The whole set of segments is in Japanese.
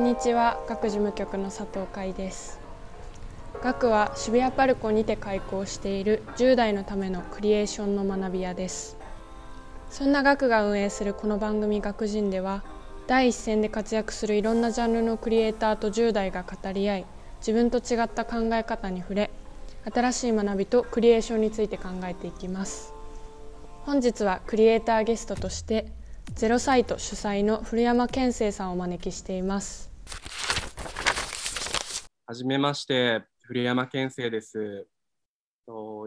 んにちは。学事務局の佐藤海です。学は渋谷パルコにて開校している10代のためのクリエーションの学び屋です。そんな学が運営するこの番組学人では第一線で活躍するいろんなジャンルのクリエイターと10代が語り合い自分と違った考え方に触れ新しい学びとクリエーションについて考えていきます。本日はクリエイターゲストとしてゼロサイト主催の古山健生さんをお招きしています。はじめまして古山健生です。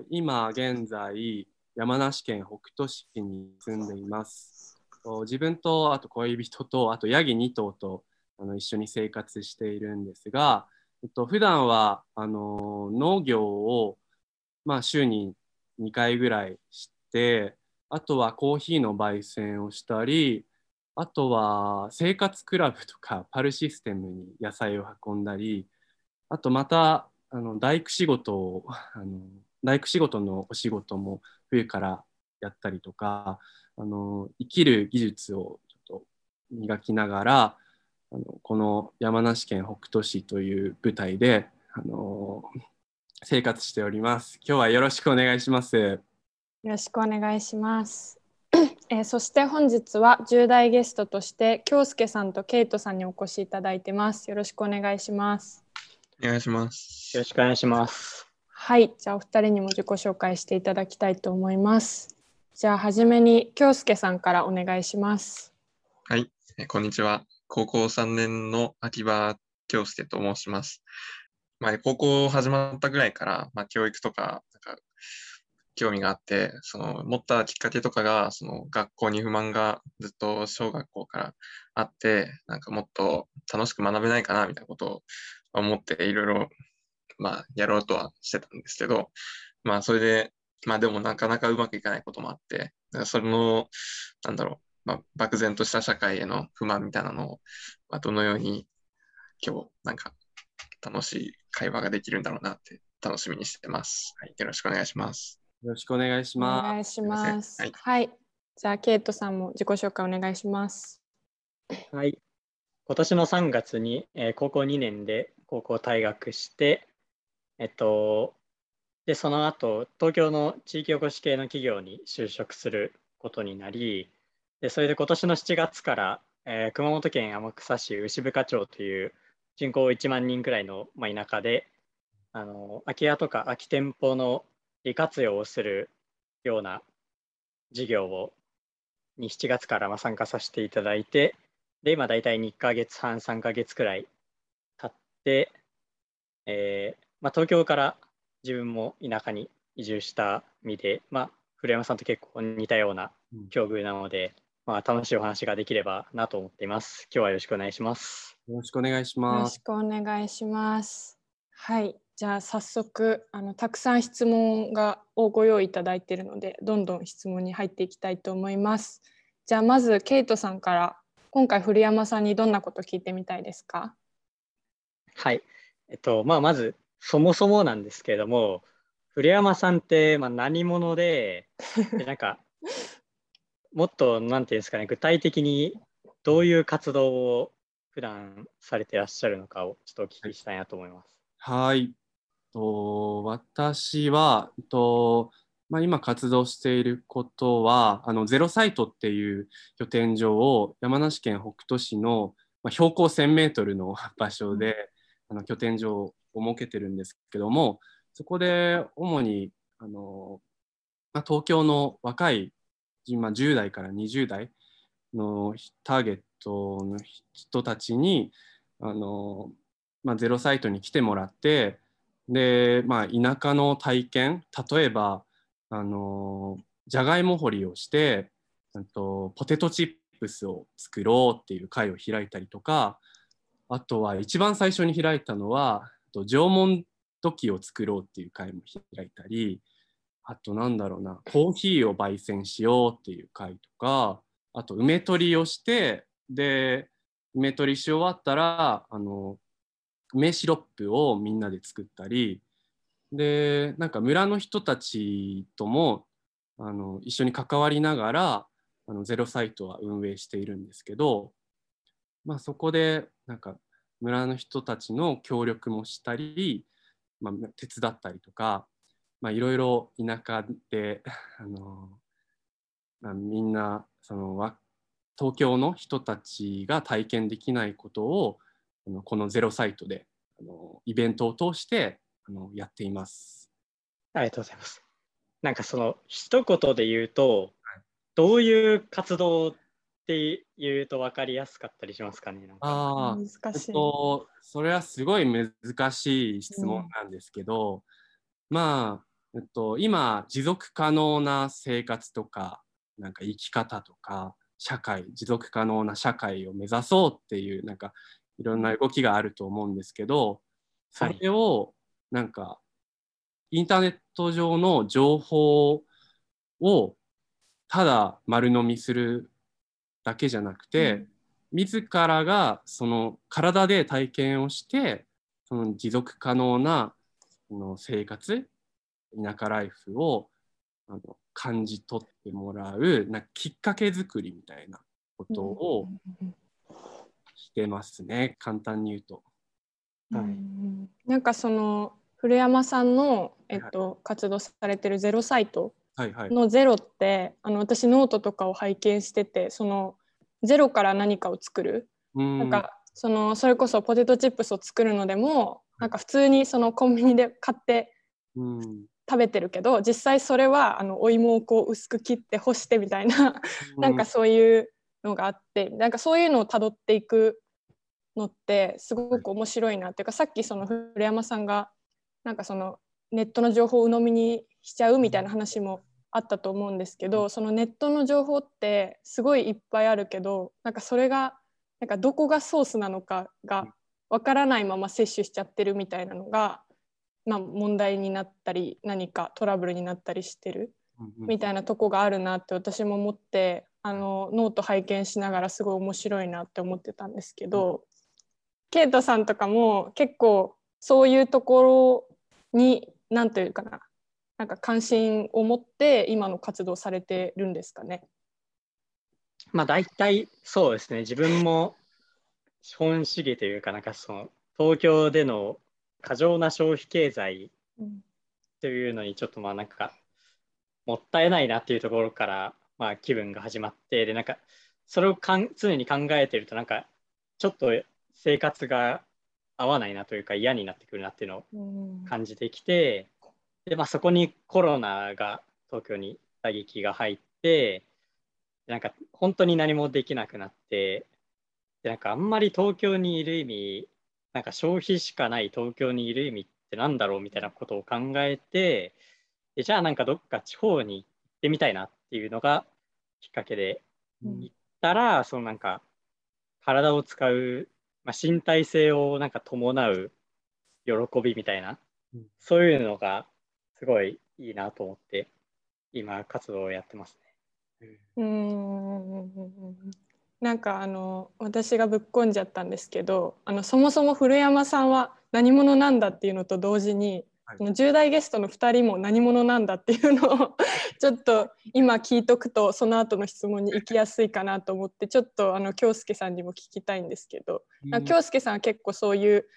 今現在山梨県北杜市に住んでいます。自分とあと恋人とあとヤギ2頭とあの一緒に生活しているんですが、えっと普段はあの農業をまあ週に2回ぐらいしてあとはコーヒーの焙煎をしたり、あとは生活クラブとかパルシステムに野菜を運んだり、あとまたあの大工仕事をあの大工仕事のお仕事も冬からやったりとかあの生きる技術をちょっと磨きながらあのこの山梨県北杜市という舞台であの生活しております。今日はよろしくお願いします。よろしくお願いします。えー、そして本日は重大ゲストとして京介さんとケイトさんにお越しいただいてます。よろしくお願いします。お願いします。よろしくお願いします。はい、じゃあお二人にも自己紹介していただきたいと思います。じゃあ初めに京介さんからお願いします。はい、えこんにちは。高校3年の秋葉京介と申します。まあ、高校始まったぐらいから、まあ、教育とかなんか興味があって、その持ったきっかけとかが、その学校に不満がずっと小学校からあって、なんかもっと楽しく学べないかなみたいなことを思っていろいろ、まあ、やろうとはしてたんですけど、まあ、それで、まあでもなかなかうまくいかないこともあって、それの、なんだろう、まあ、漠然とした社会への不満みたいなのを、まあ、どのように今日、なんか楽しい会話ができるんだろうなって楽しみにしてます。はい、よろしくお願いします。よろしくお願いします。お願いします。はい、はい、じゃあケイトさんも自己紹介お願いします。はい。今年の3月に、えー、高校2年で高校退学して、えっと、でその後東京の地域おこし系の企業に就職することになり、でそれで今年の7月から、えー、熊本県天草市牛深町という人口1万人くらいの、まあ、田舎であの空き家とか空き店舗の利活用をするような事業をに7月からま参加させていただいて、で、今大体2ヶ月半、3ヶ月くらい経って、えーまあ、東京から自分も田舎に移住した身で、まあ、古山さんと結構似たような境遇なので、うん、まあ、楽しいお話ができればなと思っています。今日はよろしくお願いします。よろしくお願いします。よろしくお願いします。はい。じゃあ早速あのたくさん質問がをご用意いただいているのでどんどん質問に入っていきたいと思います。じゃあまずケイトさんから今回古山さんにどんなこと聞いてみたいですか？はい、えっとまあ、まずそもそもなんですけれども古山さんってまあ何者ででなんか もっとなんていうんですかね具体的にどういう活動を普段されてらっしゃるのかをちょっとお聞きしたいなと思います。はい。と私は、とまあ、今活動していることはあのゼロサイトっていう拠点場を山梨県北杜市の、まあ、標高1000メートルの場所であの拠点場を設けてるんですけどもそこで主にあの、まあ、東京の若い、まあ、10代から20代のターゲットの人たちにあの、まあ、ゼロサイトに来てもらってで、まあ、田舎の体験例えばあのじゃがいも掘りをしてとポテトチップスを作ろうっていう会を開いたりとかあとは一番最初に開いたのはと縄文土器を作ろうっていう会も開いたりあとなんだろうなコーヒーを焙煎しようっていう会とかあと梅取りをしてで梅取りし終わったらあの梅シロップをみんなで作ったりでなんか村の人たちともあの一緒に関わりながらあのゼロサイトは運営しているんですけど、まあ、そこでなんか村の人たちの協力もしたり、まあ、手伝ったりとか、まあ、いろいろ田舎であの、まあ、みんなその東京の人たちが体験できないことをあのこのゼロサイトであのイベントを通してあのやっています。ありがとうございます。なんかその一言で言うと、はいどういう活動って言うと分かりやすかったりしますかねなんかあ難しい。と、それはすごい難しい質問なんですけど、まあ、えっと、今、持続可能な生活とか、なんか生き方とか、社会、持続可能な社会を目指そうっていう、なんか、いろんな動きがあると思うんですけど、それを、なんか、インターネット上の情報をただ丸飲みするだけじゃなくて、自らがその体で体験をしてその持続可能なその生活田舎ライフをあの感じ取ってもらうなきっかけ作りみたいなことをしてますね、簡単に言うと。はいうん。なんかその古山さんの、えっと、活動されてるゼロサイトはいはい。のゼロってあの私ノートとかを拝見しててそのゼロから何かを作る、うん。なんかそのそれこそポテトチップスを作るのでもなんか普通にそのコンビニで買ってうん。食べてるけど実際それはあのお芋をこう薄く切って干してみたいな なんかそういうのがあってなんかそういうのをたどっていくのってすごく面白いなっていうかさっきその古山さんがなんかそのネットの情報を鵜呑みにしちゃうみたいな話もあったと思うんですけどそのネットの情報ってすごいいっぱいあるけどなんかそれがなんかどこがソースなのかがわからないまま摂取しちゃってるみたいなのが、まあ、問題になったり何かトラブルになったりしてるうん。みたいなとこがあるなって私も思ってあのノート拝見しながらすごい面白いなって思ってたんですけど、ケイトさんとかも結構そういうところに何というかななんか関心を持って今の活動されてるんですかね？まあ大体そうですね。自分も資本主義というかなんかその東京での過剰な消費経済というのにちょっとまあなんかもったいないなっていうところからまあ気分が始まってでなんかそれをかん常に考えてるとなんかちょっと生活が合わないなというか嫌になってくるなっていうのをうん。感じてきてで、まあ、そこにコロナが東京に打撃が入ってなんか本当に何もできなくなってでなんかあんまり東京にいる意味なんか消費しかない東京にいる意味ってなんだろうみたいなことを考えてでじゃあなんかどっか地方に行ってみたいなっていうのがきっかけでうん。行ったらそのなんか体を使う、まあ、身体性をなんか伴う喜びみたいな、うん。そういうのがすごいいいなと思って今活動をやってますね。うん。なんかあの私がぶっこんじゃったんですけどあのそもそも古山さんは何者なんだっていうのと同時に、はいこの10代ゲストの2人も何者なんだっていうのを ちょっと今聞いとくとその後の質問に行きやすいかなと思ってちょっとあの京介さんにも聞きたいんですけど、うん京介さんは結構そういう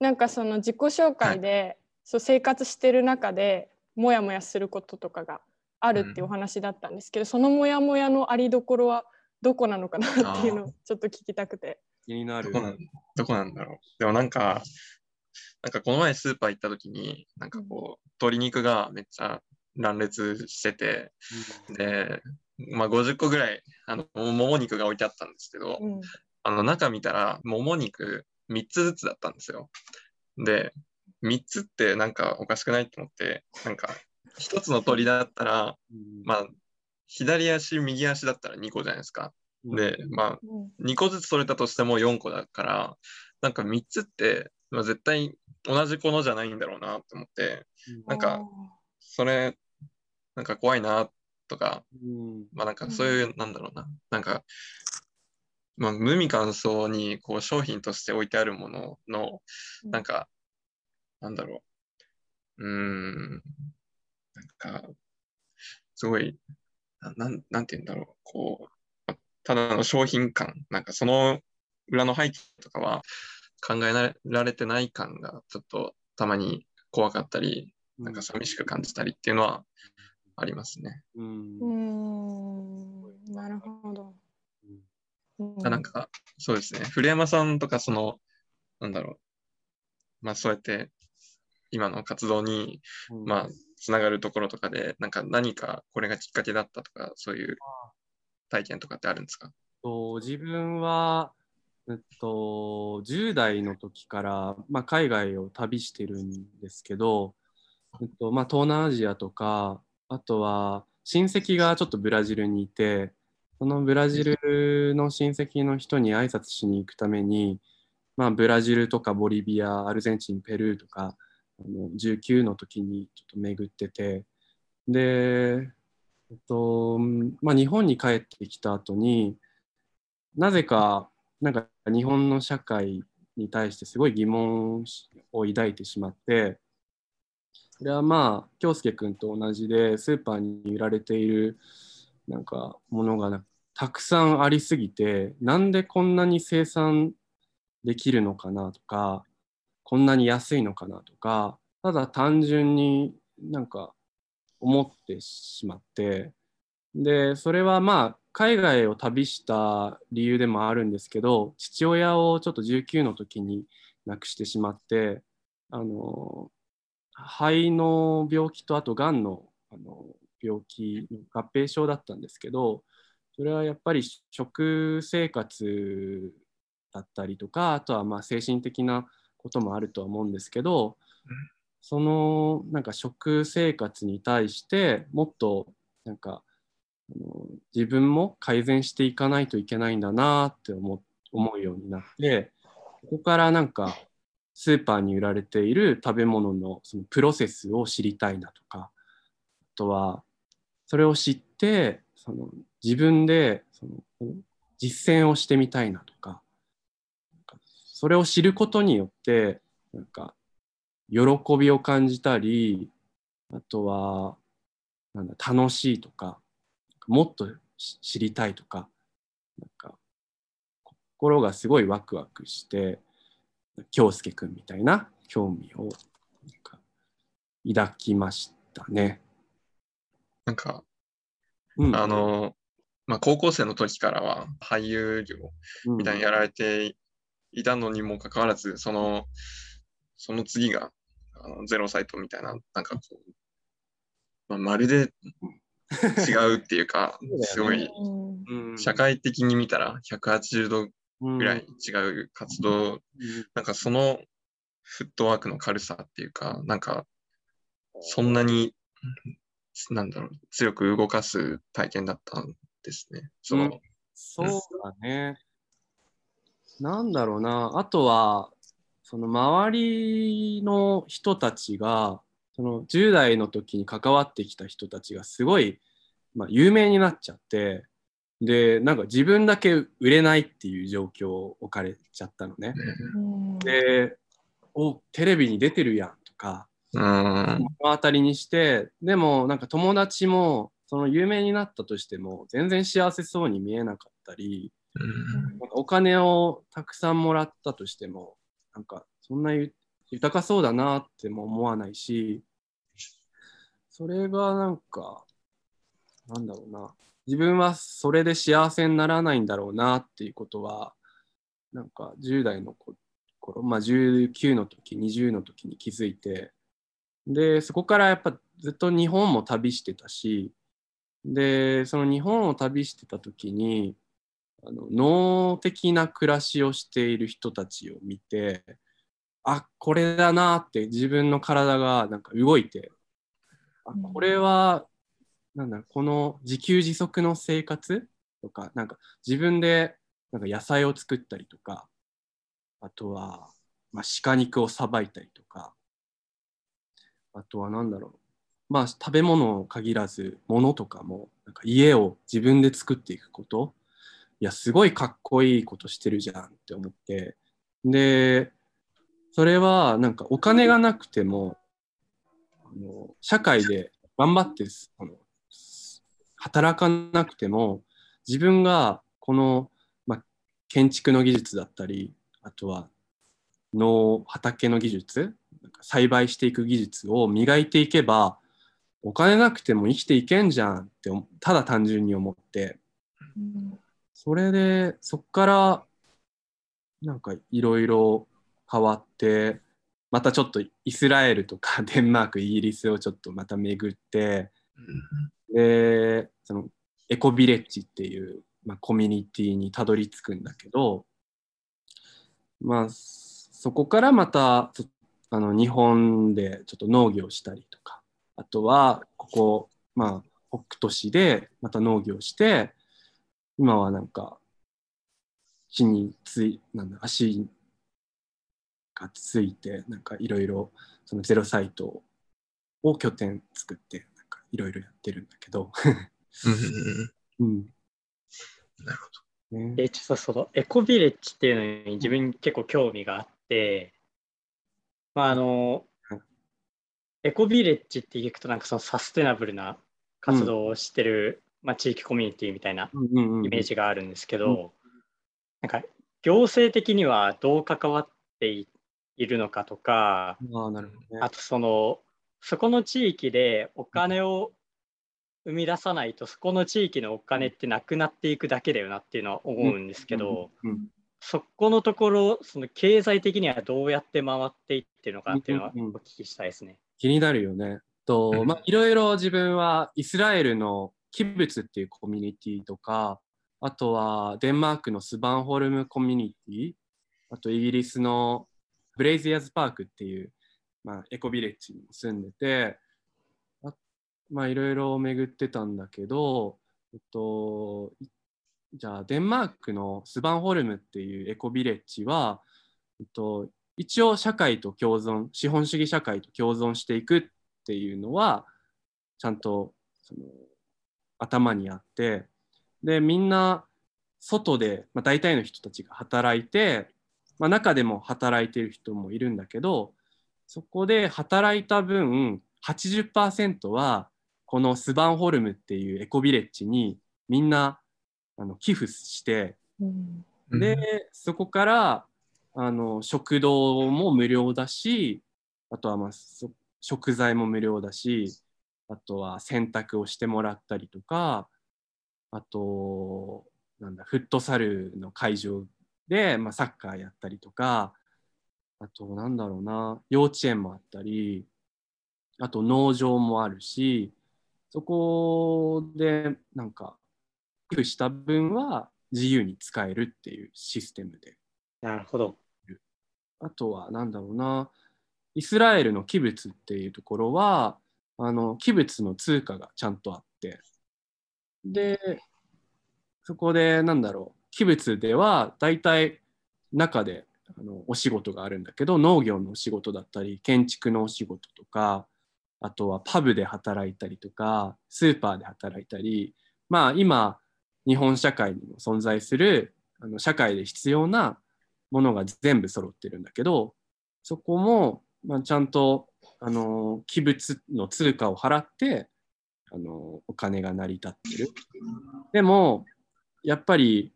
なんかその自己紹介で、そう生活してる中でモヤモヤすることとかがあるっていうお話だったんですけど、そのモヤモヤのありどころはどこなのかなっていうのをちょっと聞きたくて。気になるどこ。なんどこなんだろう。でもなんか、なんかこの前スーパー行った時に、なんかこう、鶏肉がめっちゃ乱列してて、で、まあ50個ぐらい、あの、もも肉が置いてあったんですけど、うん。あの中見たら、もも肉3つずつだったんですよ。で、3つってなんかおかしくないと思って、なんか、1つの鳥だったら、うん。まあ、左足、右足だったら2個じゃないですか。で、まあ、うん。2個ずつ取れたとしても4個だから、なんか3つって、まあ、絶対同じものじゃないんだろうなと思って、なんかそれ、なんか怖いなとか、うん。まあなんかそういう、なんだろうな、なんか、まあ、無味乾燥にこう商品として置いてあるものの、なんか、なんだろう、うーん、なんか、すごい、ななんなんて言うんだろう、こう、ただの商品感、なんかその裏の背景とかは考えられてない感がちょっとたまに怖かったり、なんか寂しく感じたりっていうのはありますね。うんうんなるほど。うんなんか、そうですね。古山さんとか、その、なんだろう。まあ、そうやって、今の活動に、うんまあ、つながるところとかで、なんか何かこれがきっかけだったとか、そういう体験とかってあるんですか？と自分は、えっと、10代の時から、まあ、海外を旅してるんですけど、えっとまあ、東南アジアとかあとは親戚がちょっとブラジルにいてそのブラジルの親戚の人に挨拶しに行くために、まあ、ブラジルとかボリビアアルゼンチンペルーとかあの19の時にちょっと巡っててで、えっとまあ、日本に帰ってきた後になぜかなんか日本の社会に対してすごい疑問を抱いてしまってそれはまあ京介君と同じでスーパーに売られているなんかものがなたくさんありすぎてなんでこんなに生産できるのかなとかこんなに安いのかなとかただ単純になんか思ってしまってでそれはまあ海外を旅した理由でもあるんですけど父親をちょっと19の時に亡くしてしまってあの肺の病気とあとがんのあの病気の合併症だったんですけどそれはやっぱり食生活だったりとかあとはまあ精神的なこともあるとは思うんですけどそのなんか食生活に対してもっとなんか自分も改善していかないといけないんだなって思うようになってここからなんかスーパーに売られている食べ物のそのプロセスを知りたいなとかあとはそれを知ってその自分でその実践をしてみたいなとかなんかそれを知ることによってなんか喜びを感じたりあとはなんだ楽しいとかもっとし知りたいとかなんか心がすごいワクワクして京介くんみたいな興味を抱きましたね。なんか、うんあの、まあ、高校生の時からは俳優業うんみたいにやられていたのにもかかわらず、その、その次が、あのゼロサイトみたいな、なんかこう、まあ、まるで 違うっていうかすごい、うんうん社会的に見たら180度ぐらい違う活動、うんなんかそのフットワークの軽さっていうか、なんか、そんなに、なんだろう、強く動かす体験だったんですね。その、そうだね。なんだろうな。あとは、その周りの人たちが、その10代の時に関わってきた人たちがすごい、まあ、有名になっちゃって、で、なんか自分だけ売れないっていう状況を置かれちゃったのね。うん。で、お、テレビに出てるやんとか、うん、目の当たりにしてでもなんか友達もその有名になったとしても全然幸せそうに見えなかったりうん。なんかお金をたくさんもらったとしてもなんかそんなゆ豊かそうだなっても思わないしそれがなんかなんだろうな。自分はそれで幸せにならないんだろうなっていうことはなんか10代の頃、まあ、19の時20の時に気づいてでそこからやっぱずっと日本も旅してたしでその日本を旅してた時にあの脳的な暮らしをしている人たちを見てあこれだなって自分の体がなんか動いてあこれはなんだこの自給自足の生活とかなんか自分でなんか野菜を作ったりとかあとは、まあ、鹿肉をさばいたりとかあとは何だろうまあ食べ物を限らず物とかもなんか家を自分で作っていくこと。いやすごいかっこいいことしてるじゃんって思ってでそれはなんかお金がなくてもあの社会で頑張ってあの働かなくても自分がこの、まあ、建築の技術だったりあとは農畑の技術栽培していく技術を磨いていけばお金なくても生きていけんじゃんってただ単純に思って。それでそっからなんかいろいろ変わってまたちょっとイスラエルとか デンマークイギリスをちょっとまた巡ってでそのエコビレッジっていう、まあ、コミュニティにたどり着くんだけどまあそこからまたあの日本でちょっと農業したりとかあとはここまあ北斗市でまた農業して今はなんか地についなんだ足がついてなんかいろいろそのゼロサイトを拠点作ってなんかいろいろやってるんだけど。うん、なるほど、ね、えちょっとそのエコビレッジっていうのに自分結構興味があって、まああの、エコビレッジって聞くとなんかそのサステナブルな活動をしてる、うん、まあ、地域コミュニティみたいなイメージがあるんですけど、うん、なんか行政的にはどう関わっているのかとかあなるほど、ね、あとそのそこの地域でお金を生み出さないとそこの地域のお金ってなくなっていくだけだよなっていうのは思うんですけど、そこのところその経済的にはどうやって回っていってるのかっていうのはお聞きしたいですね。気になるよね。とまあ、いろいろ自分はイスラエルのキブツっていうコミュニティとかあとはデンマークのスバンホルムコミュニティあとイギリスのブレイズィアズパークっていう、まあ、エコビレッジに住んでてまあいろいろ巡ってたんだけど、えっと、じゃあデンマークのスバンホルムっていうエコビレッジは、えっと、一応社会と共存資本主義社会と共存していくっていうのはちゃんとその頭にあってでみんな外で、まあ、大体の人たちが働いて、まあ、中でも働いてる人もいるんだけどそこで働いた分80%はこのスバンホルムっていうエコビレッジにみんなあの寄付して、うん、でそこからあの食堂も無料だしあとはまあ食材も無料だしあとは洗濯をしてもらったりとかあとなんだフットサルの会場で、まあ、サッカーやったりとかあとなんだろうな幼稚園もあったりあと農場もあるしそこでなんか寄付した分は自由に使えるっていうシステムで。なるほど。あとは何だろうなイスラエルの器物っていうところはあの器物の通貨がちゃんとあってでそこでなんだろう器物では大体中であのお仕事があるんだけど農業のお仕事だったり建築のお仕事とかあとはパブで働いたりとかスーパーで働いたりまあ今日本社会にも存在するあの社会で必要なものが全部揃ってるんだけどそこも、まあ、ちゃんとあの器物の通貨を払ってあのお金が成り立ってる。でもやっぱり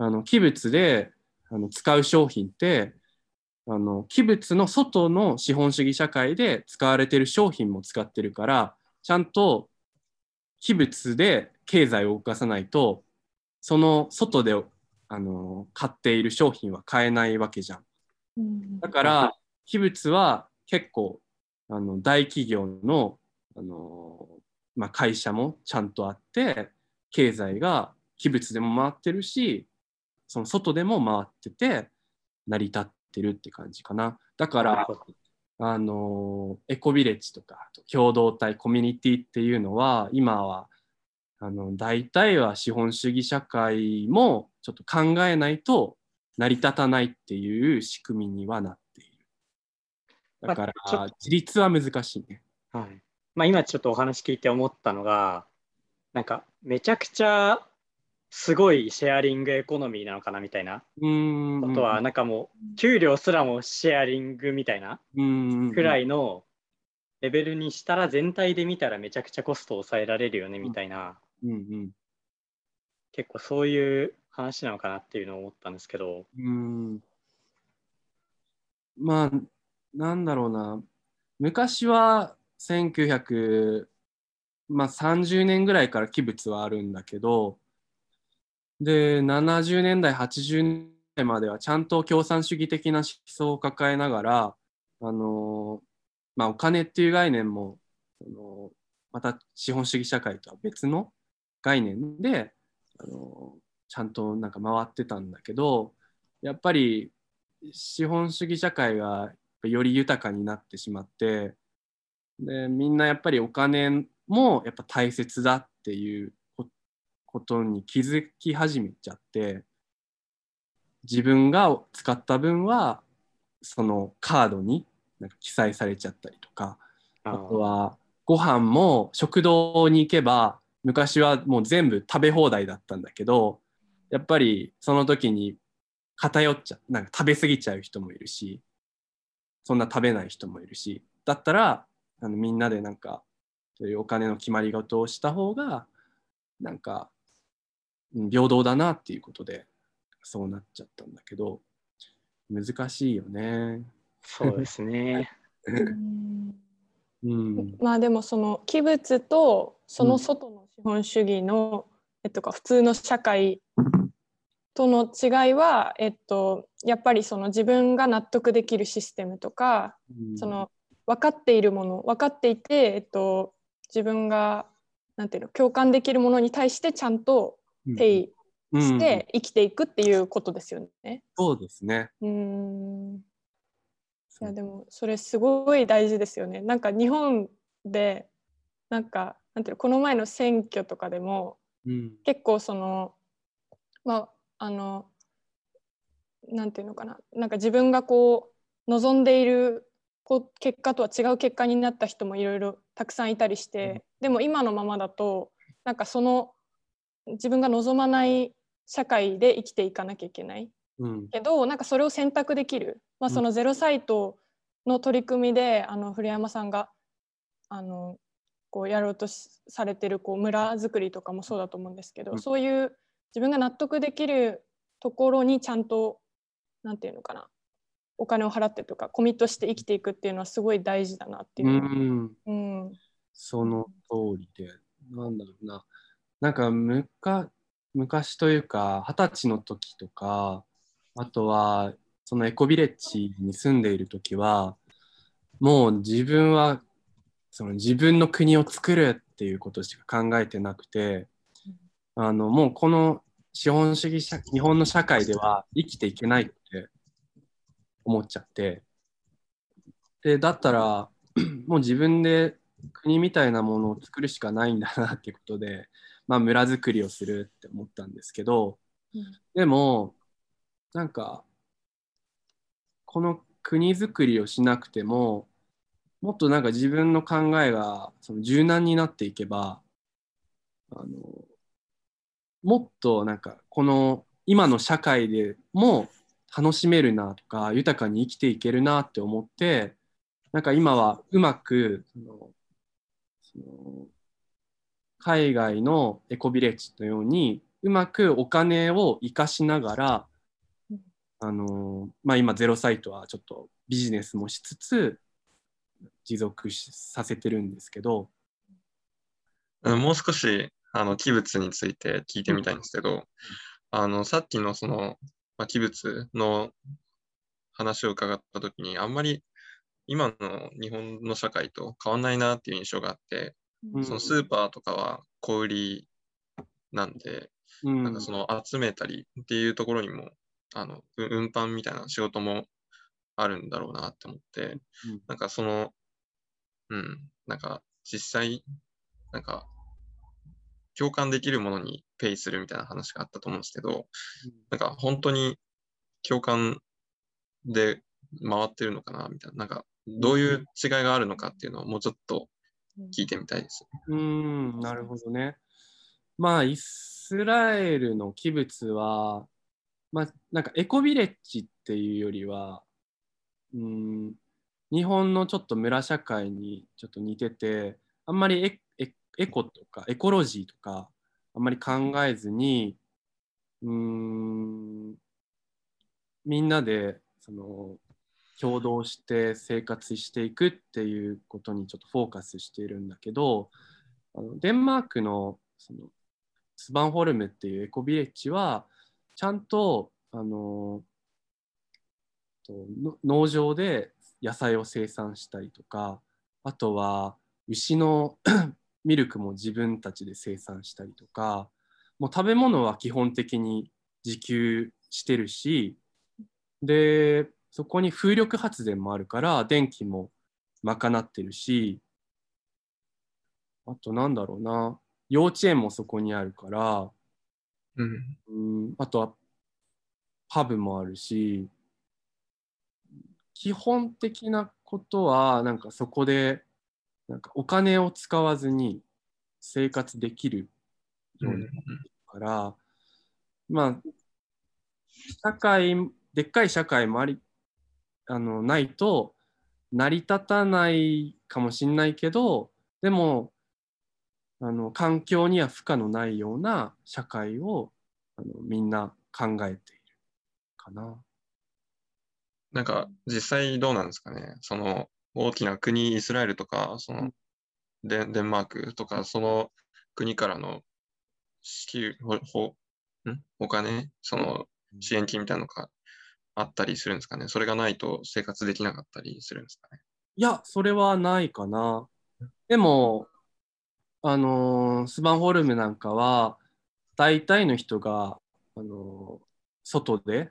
あの器物であの使う商品ってあの器物の外の資本主義社会で使われてる商品も使ってるからちゃんと器物で経済を動かさないとその外であの買っている商品は買えないわけじゃん。だから器物は結構あの大企業のあの、まあ、会社もちゃんとあって経済が器物でも回ってるしその外でも回ってて成り立っってるって感じかな。だから、あのエコビレッジとか共同体コミュニティっていうのは今はあの大体は資本主義社会もちょっと考えないと成り立たないっていう仕組みにはなっている。だから自立は難しいね。はいまあ、今ちょっとお話聞いて思ったのがなんかめちゃくちゃすごいシェアリングエコノミーなのかなみたいな。ことはなんかもう給料すらもシェアリングみたいなくらいのレベルにしたら全体で見たらめちゃくちゃコストを抑えられるよねみたいな、うんうん、結構そういう話なのかなっていうのを思ったんですけど。うん。まあなんだろうな。昔は1930、まあ、30年ぐらいから器物はあるんだけどで70年代80年代まではちゃんと共産主義的な思想を抱えながらあのまあお金っていう概念もそのまた資本主義社会とは別の概念であのちゃんとなんか回ってたんだけどやっぱり資本主義社会がより豊かになってしまってでみんなやっぱりお金もやっぱ大切だっていうことに気づき始めちゃって自分が使った分はそのカードになんか記載されちゃったりとかあとはご飯も食堂に行けば昔はもう全部食べ放題だったんだけどやっぱりその時に偏っちゃうなんか食べ過ぎちゃう人もいるしそんな食べない人もいるしだったらあのみんなでなんかそういうお金の決まり事をした方がなんか平等だなっていうことでそうなっちゃったんだけど難しいよね。そうですね。うん、まあでもその器物とその外の資本主義の、うん、えっとか普通の社会との違いは、えっと、やっぱりその自分が納得できるシステムとか、うん、その分かっているもの分かっていて、えっと、自分がなんていうの共感できるものに対してちゃんとペイして生きていくっていうことですよね。うん、そうですね。うん。いやでもそれすごい大事ですよね。なんか日本でなんかなんていうのこの前の選挙とかでも、うん、結構そのまああのなんていうのかな。なんか自分がこう望んでいるこう結果とは違う結果になった人もいろいろたくさんいたりして、うん、でも今のままだとなんかその自分が望まない社会で生きていかなきゃいけない、うん、けどなんかそれを選択できる、まあ、そのゼロサイトの取り組みで、あの古山さんがあのこうやろうとされてるこう村づくりとかもそうだと思うんですけど、うん、そういう自分が納得できるところにちゃんと何て言うのかな。お金を払ってとかコミットして生きていくっていうのはすごい大事だなっていう。うん、うん、その通りでなんだろうななんかむか昔というか二十歳の時とかあとはそのエコビレッジに住んでいる時はもう自分はその自分の国を作るっていうことしか考えてなくてあのもうこの資本主義社日本の社会では生きていけないって思っちゃってでだったらもう自分で国みたいなものを作るしかないんだなっていうことでまあ、村づくりをするって思ったんですけど、うん、でもなんかこの国づくりをしなくてももっとなんか自分の考えがその柔軟になっていけばあのもっとなんかこの今の社会でも楽しめるなとか豊かに生きていけるなって思ってなんか今はうまくそのその海外のエコビレッジのようにうまくお金を生かしながら、あのまあ、今ゼロサイトはちょっとビジネスもしつつ持続させてるんですけど。もう少しあの器物について聞いてみたいんですけど、あのさっきのその、まあ、器物の話を伺った時にあんまり今の日本の社会と変わんないなっていう印象があってそのスーパーとかは小売りなんで、うん、なんかその集めたりっていうところにも、あの運搬みたいな仕事もあるんだろうなって思って、うん、なんかその、うん、なんか実際、なんか共感できるものにペイするみたいな話があったと思うんですけど、うん、なんか本当に共感で回ってるのかなみたいな、なんかどういう違いがあるのかっていうのをもうちょっと聞いてみたいです。うん、なるほどね。まあ、イスラエルの器物は、まあ、なんかエコビレッジっていうよりは、うん、日本のちょっと村社会にちょっと似てて、あんまりエエエコとかエコロジーとかあんまり考えずに、うん、みんなでその共同して生活していくっていうことにちょっとフォーカスしているんだけどあのデンマークのそのスバンホルムっていうエコビレッジはちゃんとあの農場で野菜を生産したりとかあとは牛の ミルクも自分たちで生産したりとかもう食べ物は基本的に自給してるしでそこに風力発電もあるから電気も賄ってるしあとなんだろうな。幼稚園もそこにあるから、うん、うんあとはパブもあるし基本的なことはなんかそこでなんかお金を使わずに生活できるようになってるから、うん、まあ社会でっかい社会もありあのないと成り立たないかもしれないけどでもあの環境には負荷のないような社会をあのみんな考えているかな。なんか実際どうなんですかね。その大きな国イスラエルとかそのデンデンマークとかその国からの支給ほん？お金？その支援金みたいなのがあったりするんですかね？それがないと生活できなかったりするんですかね？いやそれはないかな。でもあのスバンホルムなんかは大体の人が、あの外で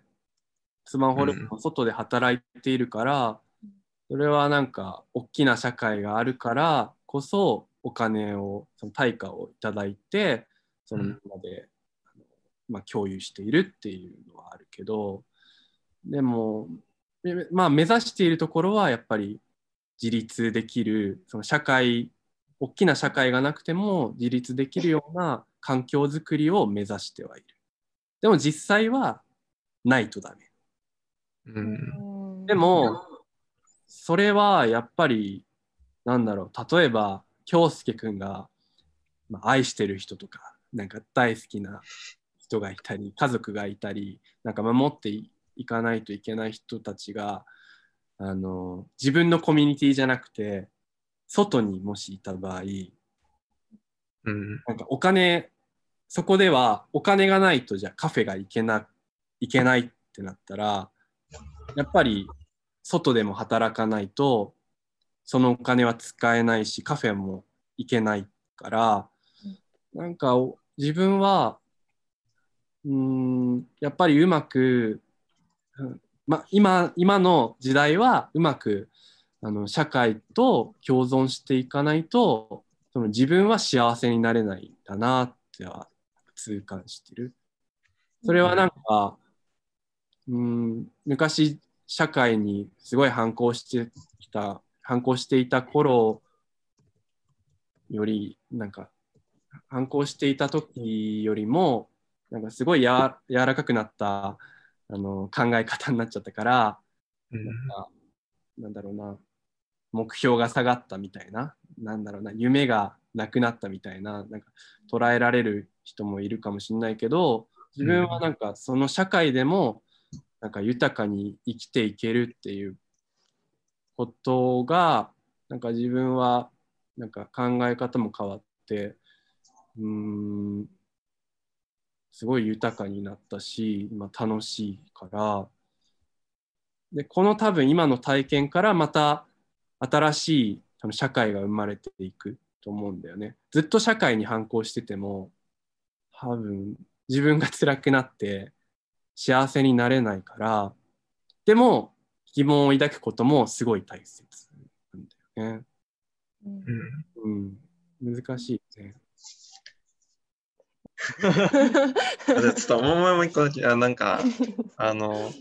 スマホルムの外で働いているから、うん、それはなんか大きな社会があるからこそお金をその対価をいただいてそのみんなで、うん、まあ、共有しているっていうのはあるけどでも、まあ、目指しているところはやっぱり自立できるその社会大きな社会がなくても自立できるような環境づくりを目指してはいる。でも実際はないとダメ。うん、でもそれはやっぱりなんだろう例えば京介くんが、まあ、愛してる人とかなんか大好きな人がいたり家族がいたりなんか守っていかないといけない人たちがあの自分のコミュニティじゃなくて外にもしいた場合、うん、なんかお金そこではお金がないとじゃあカフェが行けないけないってなったらやっぱり外でも働かないとそのお金は使えないしカフェも行けないからなんか自分はうんやっぱりうまく、ま、今今の時代はうまくあの社会と共存していかないとその自分は幸せになれないんだなっては痛感してる。それはなんか、うん、昔社会にすごい反抗してきた反抗していた頃よりなんか反抗していた時よりもなんかすごいや柔らかくなったあの考え方になっちゃったから、うん、なんかなんだろうな。目標が下がったみたいな、なんだろうな、夢がなくなったみたいな、なんか捉えられる人もいるかもしれないけど、自分はなんかその社会でもなんか豊かに生きていけるっていうことが、なんか自分はなんか考え方も変わって、うーん、すごい豊かになったし、今楽しいから、で、この多分今の体験からまた新しい社会が生まれていくと思うんだよね。ずっと社会に反抗してても多分自分が辛くなって幸せになれないからでも疑問を抱くこともすごい大切なんだよね。うん、うん、難しいね。じゃあちょっともう一個だけあなんかあの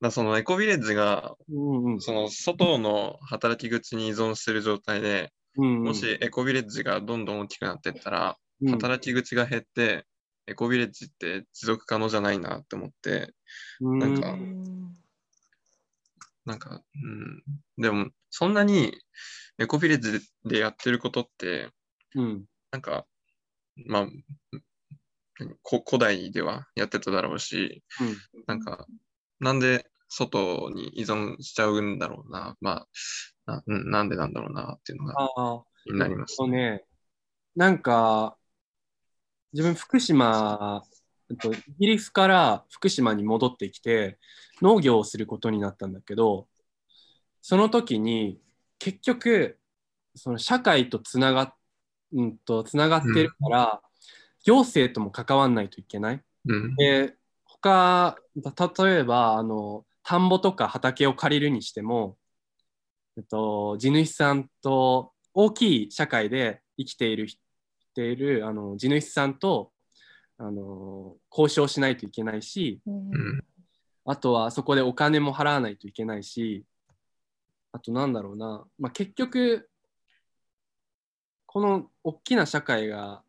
だそのエコビレッジが、うんうん、その外の働き口に依存してる状態で、うんうん、もしエコビレッジがどんどん大きくなっていったら、うん、働き口が減って、エコビレッジって持続可能じゃないなって思って、うん、なんか、なんか、うん、でも、そんなにエコビレッジでやってることって、うん、なんか、まあ、古代ではやってただろうし、うん、なんか、なんで外に依存しちゃうんだろうな。まあ、なうんなんでなんだろうなっていうのが気になります。そうね。なんか、自分、福島、えっと、イギリスから福島に戻ってきて、農業をすることになったんだけど、その時に、結局、その社会とつながっ、うんと、つながってるから、行政とも関わんないといけない。うん。で他例えばあの田んぼとか畑を借りるにしても、えっと、地主さんと大きい社会で生きているているあの地主さんとあの交渉しないといけないしうんうん。あとはそこでお金も払わないといけないしあとなんだろうな、まあ、結局この大きな社会が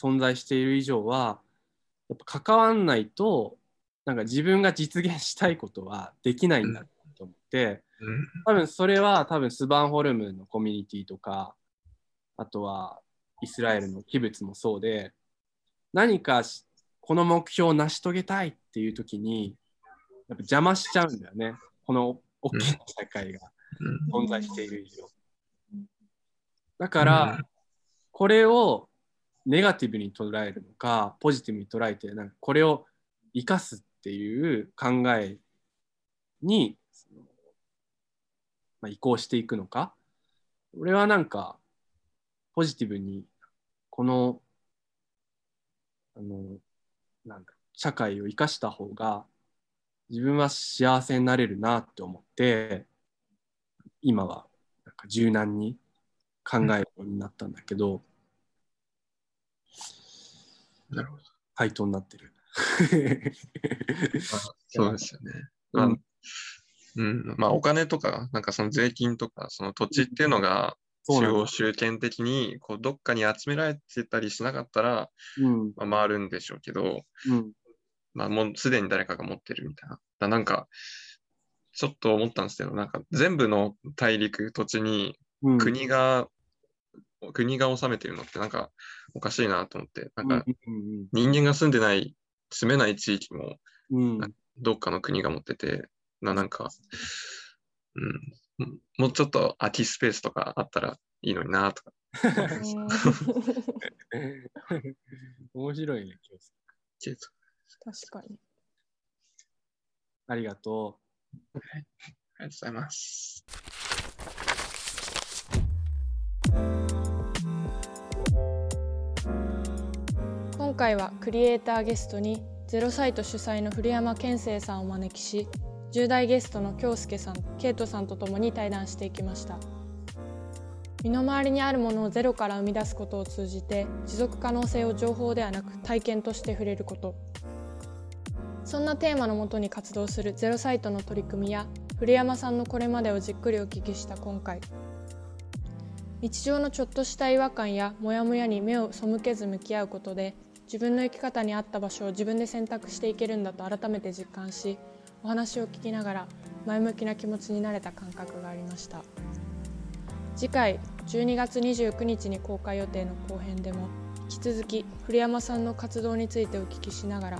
存在している以上はやっぱ関わんないとなんか自分が実現したいことはできないんだと思って、うん。多分それは多分スバンホルムのコミュニティとかあとはイスラエルのキブツもそうで何かしこの目標を成し遂げたいっていう時にやっぱ邪魔しちゃうんだよねこの大きな社会がうん。存在している以上。だから、これをネガティブに捉えるのかポジティブに捉えてなんかこれを生かすっていう考えに、まあ、移行していくのか。俺はなんかポジティブにこのあのなんだ社会を生かした方が自分は幸せになれるなって思って今はなんか柔軟に考えるようになったんだけど、なるほど。回答になってる。ま あそうですよね。まあうんうん、まあお金とか、なんかその税金とか、その土地っていうのが、中央集権的にこうどっかに集められてたりしなかったら、うんまあ、回るんでしょうけど、うんまあ、もうすでに誰かが持ってるみたいな。だなんか、ちょっと思ったんですけど、なんか全部の大陸、土地にうん国が、国が治めてるのってなんかおかしいなと思って、なんかうん人間が住んでない、住めない地域もどっかの国が持ってて、ななんか、うん、もうちょっと空きスペースとかあったらいいのになとか。面白いね、今日確かに。ありがとありがとうございます。回はクリエイターゲストにゼロサイト主催の古山健生さんをお招きし10代ゲストの京介さん、ケイトさんとともに対談していきました。身の回りにあるものをゼロから生み出すことを通じて持続可能性を情報ではなく体験として触れること。そんなテーマのもとに活動するゼロサイトの取り組みや古山さんのこれまでをじっくりお聞きした今回。日常のちょっとした違和感やモヤモヤに目を背けず向き合うことで自分の生き方に合った場所を自分で選択していけるんだと改めて実感しお話を聞きながら前向きな気持ちになれた感覚がありました次回12月29日に公開予定の後編でも引き続き古山さんの活動についてお聞きしながら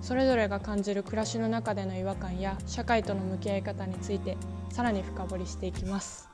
それぞれが感じる暮らしの中での違和感や社会との向き合い方についてさらに深掘りしていきます。